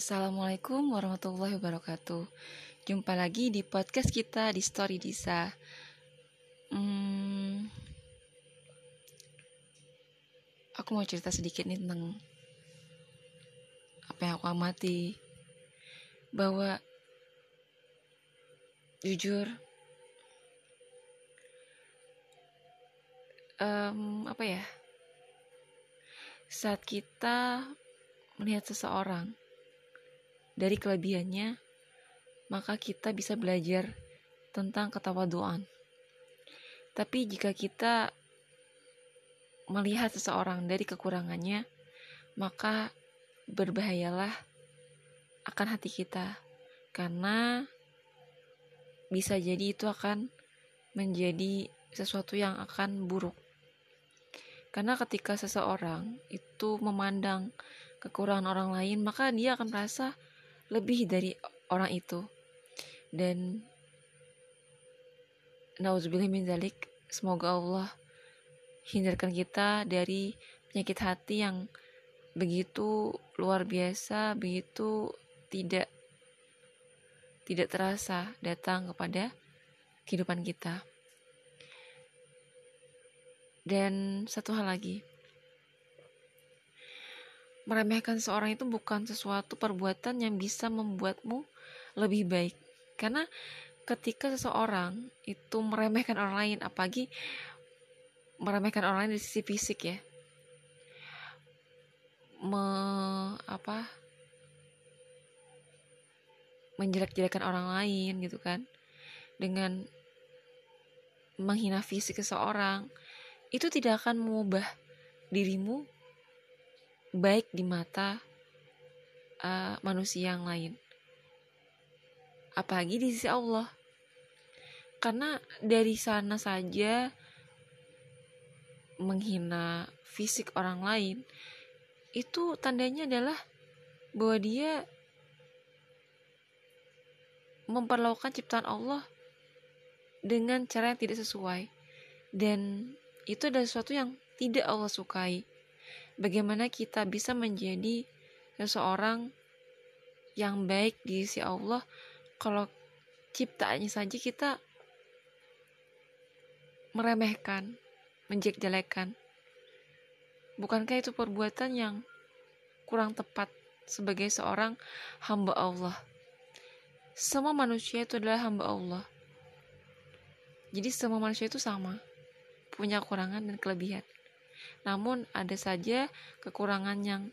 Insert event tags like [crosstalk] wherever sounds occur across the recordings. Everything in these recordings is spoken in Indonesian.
Assalamualaikum warahmatullahi wabarakatuh. Jumpa lagi di podcast kita di Story Disa. Hmm, aku mau cerita sedikit nih tentang apa yang aku amati bahwa jujur um, apa ya saat kita melihat seseorang dari kelebihannya, maka kita bisa belajar tentang ketawaduan. Tapi jika kita melihat seseorang dari kekurangannya, maka berbahayalah akan hati kita, karena bisa jadi itu akan menjadi sesuatu yang akan buruk. Karena ketika seseorang itu memandang kekurangan orang lain, maka dia akan merasa lebih dari orang itu. Dan nauzubillah min zalik semoga Allah hindarkan kita dari penyakit hati yang begitu luar biasa begitu tidak tidak terasa datang kepada kehidupan kita. Dan satu hal lagi meremehkan seorang itu bukan sesuatu perbuatan yang bisa membuatmu lebih baik. Karena ketika seseorang itu meremehkan orang lain, apalagi meremehkan orang lain dari sisi fisik ya, me, apa menjelek-jelekan orang lain gitu kan, dengan menghina fisik seseorang, itu tidak akan mengubah dirimu baik di mata uh, manusia yang lain. Apalagi di sisi Allah. Karena dari sana saja menghina fisik orang lain itu tandanya adalah bahwa dia memperlakukan ciptaan Allah dengan cara yang tidak sesuai dan itu adalah sesuatu yang tidak Allah sukai bagaimana kita bisa menjadi seseorang yang baik di sisi Allah kalau ciptaannya saja kita meremehkan, menjelek-jelekan. Bukankah itu perbuatan yang kurang tepat sebagai seorang hamba Allah? Semua manusia itu adalah hamba Allah. Jadi semua manusia itu sama, punya kekurangan dan kelebihan. Namun ada saja kekurangan yang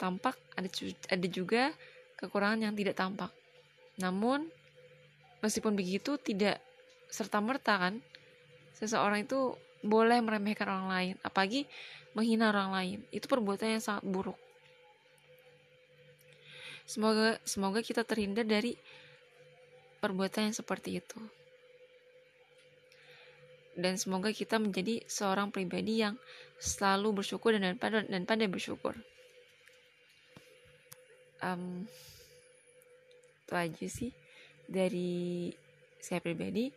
tampak, ada ada juga kekurangan yang tidak tampak. Namun meskipun begitu tidak serta merta kan seseorang itu boleh meremehkan orang lain, apalagi menghina orang lain. Itu perbuatan yang sangat buruk. Semoga semoga kita terhindar dari perbuatan yang seperti itu dan semoga kita menjadi seorang pribadi yang selalu bersyukur dan pandai dan pandai bersyukur. Um, itu aja sih dari saya pribadi.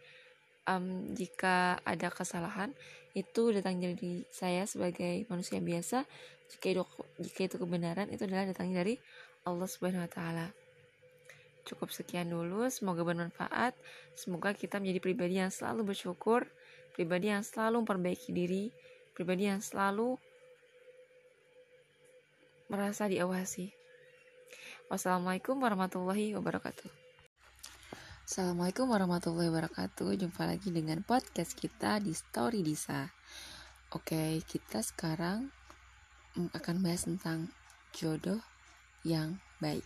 Um, jika ada kesalahan itu datang dari saya sebagai manusia biasa. Jika itu jika itu kebenaran itu adalah datang dari Allah Subhanahu Wa Taala. Cukup sekian dulu, semoga bermanfaat. Semoga kita menjadi pribadi yang selalu bersyukur pribadi yang selalu memperbaiki diri, pribadi yang selalu merasa diawasi. Wassalamualaikum warahmatullahi wabarakatuh. Assalamualaikum warahmatullahi wabarakatuh. Jumpa lagi dengan podcast kita di Story Disa. Oke, kita sekarang mm, akan bahas tentang jodoh yang baik.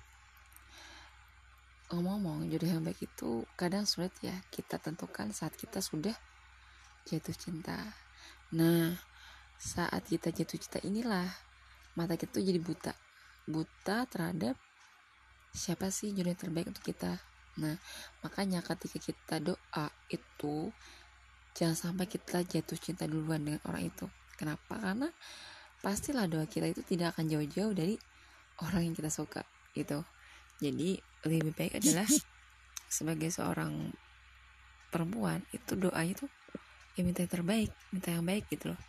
Ngomong-ngomong, jodoh yang baik itu kadang sulit ya kita tentukan saat kita sudah jatuh cinta. Nah, saat kita jatuh cinta inilah mata kita tuh jadi buta. Buta terhadap siapa sih jodoh yang terbaik untuk kita. Nah, makanya ketika kita doa itu jangan sampai kita jatuh cinta duluan dengan orang itu. Kenapa? Karena pastilah doa kita itu tidak akan jauh-jauh dari orang yang kita suka gitu. Jadi lebih baik adalah [laughs] sebagai seorang perempuan itu doanya tuh ya minta yang terbaik minta yang baik gitu loh.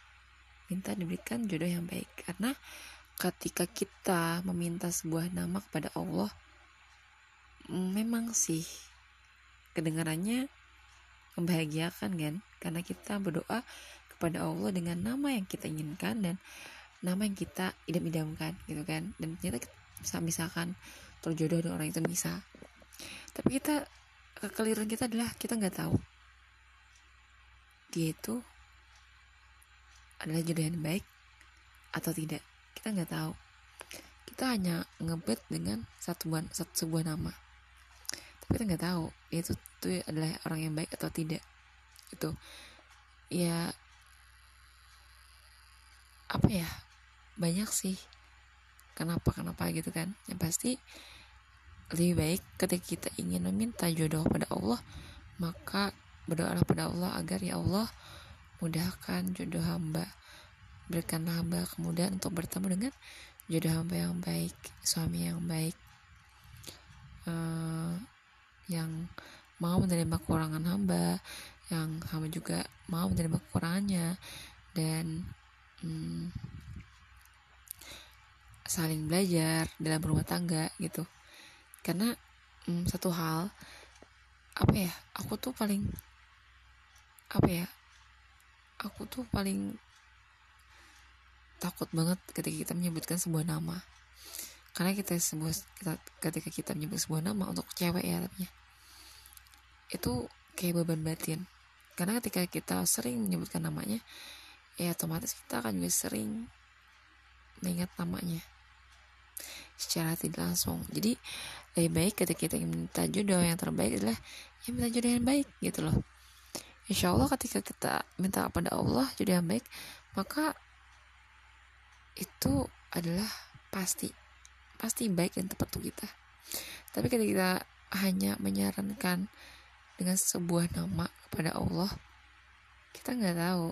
Minta diberikan jodoh yang baik. Karena ketika kita meminta sebuah nama kepada Allah memang sih kedengarannya membahagiakan kan? Karena kita berdoa kepada Allah dengan nama yang kita inginkan dan nama yang kita idam-idamkan gitu kan. Dan ternyata bisa misalkan terjodoh dengan orang itu bisa. Tapi kita kekeliruan kita adalah kita nggak tahu dia itu adalah jodoh yang baik atau tidak kita nggak tahu. Kita hanya ngebet dengan satu buah, satu sebuah nama. Tapi kita nggak tahu itu itu adalah orang yang baik atau tidak. Itu ya apa ya banyak sih. Kenapa kenapa gitu kan? Yang pasti lebih baik ketika kita ingin meminta jodoh pada Allah maka berdoalah pada Allah agar ya Allah mudahkan jodoh hamba. Berikanlah hamba kemudahan untuk bertemu dengan jodoh hamba yang baik suami yang baik uh, yang mau menerima kekurangan hamba yang hamba juga mau menerima kekurangannya dan hmm, saling belajar dalam rumah tangga gitu. Karena hmm, satu hal apa ya aku tuh paling apa ya aku tuh paling takut banget ketika kita menyebutkan sebuah nama. Karena kita sebuah kita, ketika kita menyebut sebuah nama untuk cewek ya tapi itu kayak beban batin. Karena ketika kita sering menyebutkan namanya ya otomatis kita akan juga sering mengingat namanya secara tidak langsung. Jadi lebih baik ketika kita ingin minta jodoh yang terbaik adalah yang minta jodoh yang baik gitu loh Insya Allah ketika kita minta kepada Allah jodoh yang baik maka itu adalah pasti pasti baik dan tepat untuk kita. Tapi ketika kita hanya menyarankan dengan sebuah nama kepada Allah kita nggak tahu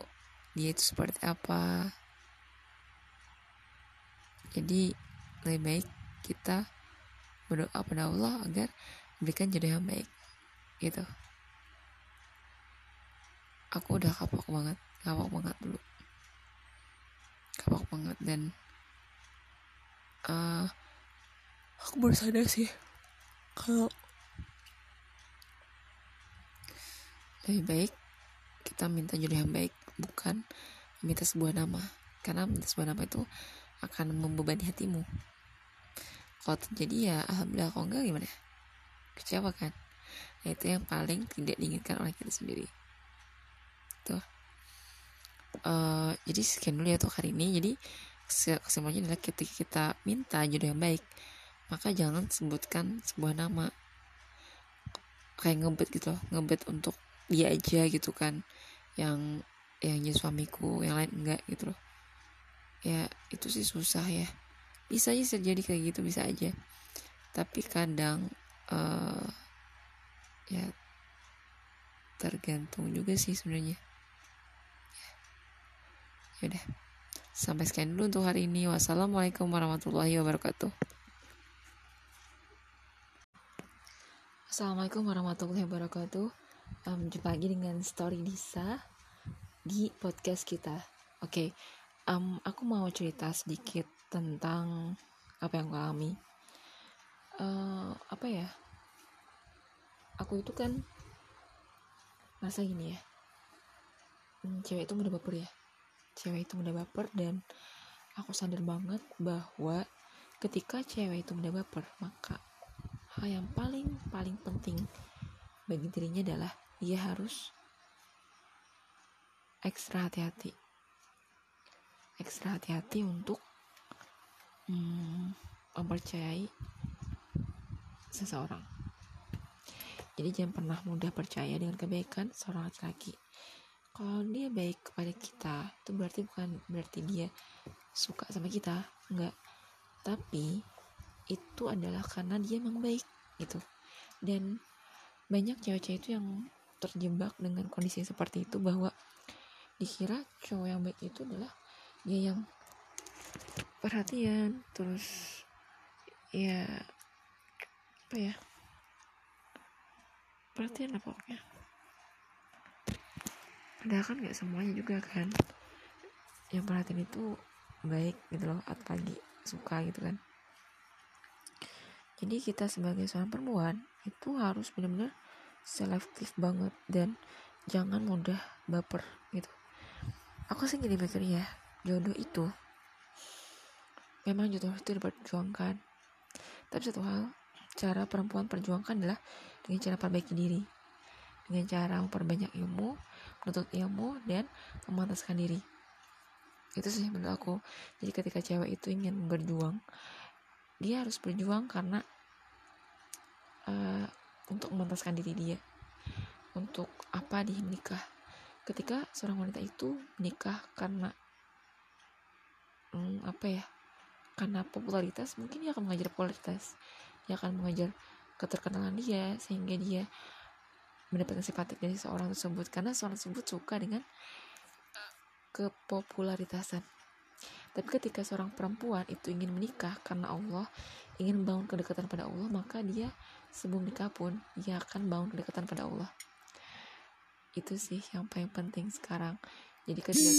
dia itu seperti apa. Jadi lebih baik kita berdoa pada Allah agar berikan jodoh yang baik gitu aku udah kapok banget kapok banget dulu. Kapok banget dan uh, aku baru sadar sih kalau lebih baik kita minta jodoh yang baik bukan minta sebuah nama. Karena minta sebuah nama itu akan membebani hatimu. Kalau terjadi ya alhamdulillah kalau enggak gimana? Kecewa kan? Nah, itu yang paling tidak diinginkan oleh kita sendiri uh, jadi sekian dulu ya untuk hari ini. Jadi kesimpulannya adalah ketika kita minta jodoh yang baik maka jangan sebutkan sebuah nama. Kayak ngebet gitu loh ngebet untuk dia aja gitu kan. Yang yang suamiku yang lain enggak gitu loh. Ya itu sih susah ya. Bisa aja terjadi kayak gitu bisa aja. Tapi kadang uh, ya tergantung juga sih sebenarnya udah sampai sekian dulu untuk hari ini. Wassalamualaikum warahmatullahi wabarakatuh. Assalamualaikum warahmatullahi wabarakatuh. Um, Jumpa lagi dengan story Lisa Di podcast kita. Oke okay. um, Aku mau cerita sedikit tentang apa yang gue alami. Uh, apa ya? Aku itu kan masa gini ya cewek itu mudah baper ya cewek itu mudah baper dan aku sadar banget bahwa ketika cewek itu mudah baper maka hal yang paling paling penting bagi dirinya adalah dia harus ekstra hati-hati ekstra hati-hati untuk hmm, mempercayai seseorang. Jadi jangan pernah mudah percaya dengan kebaikan seorang laki-laki. Kalau dia baik kepada kita, itu berarti bukan berarti dia suka sama kita, enggak. Tapi itu adalah karena dia memang baik gitu. Dan banyak cewek-cewek itu yang terjebak dengan kondisi seperti itu bahwa dikira cowok yang baik itu adalah dia yang perhatian terus ya apa ya perhatian apa pokoknya padahal kan nggak semuanya juga kan. Yang perhatian itu baik gitu loh apalagi suka gitu kan. Jadi kita sebagai seorang perempuan itu harus benar-benar selektif banget dan jangan mudah baper gitu. Aku sih gini mikir ya jodoh itu memang jodoh itu diperjuangkan. Tapi satu hal cara perempuan perjuangkan adalah dengan cara perbaiki diri. Dengan cara memperbanyak ilmu menuntut ilmu dan memantaskan diri. Itu sih menurut aku. Jadi ketika cewek itu ingin berjuang dia harus berjuang karena uh, untuk memantaskan diri dia. Untuk apa dia menikah. Ketika seorang wanita itu menikah karena hmm, apa ya karena popularitas mungkin dia akan mengajar popularitas. Dia akan mengajar keterkenalan dia sehingga dia mendapatkan simpatik dari seorang tersebut. Karena seorang tersebut suka dengan kepopularitasan tapi ketika seorang perempuan itu ingin menikah karena Allah ingin bangun kedekatan pada Allah maka dia sebelum nikah pun dia akan bangun kedekatan pada Allah. Itu sih yang paling penting sekarang. Jadi ketika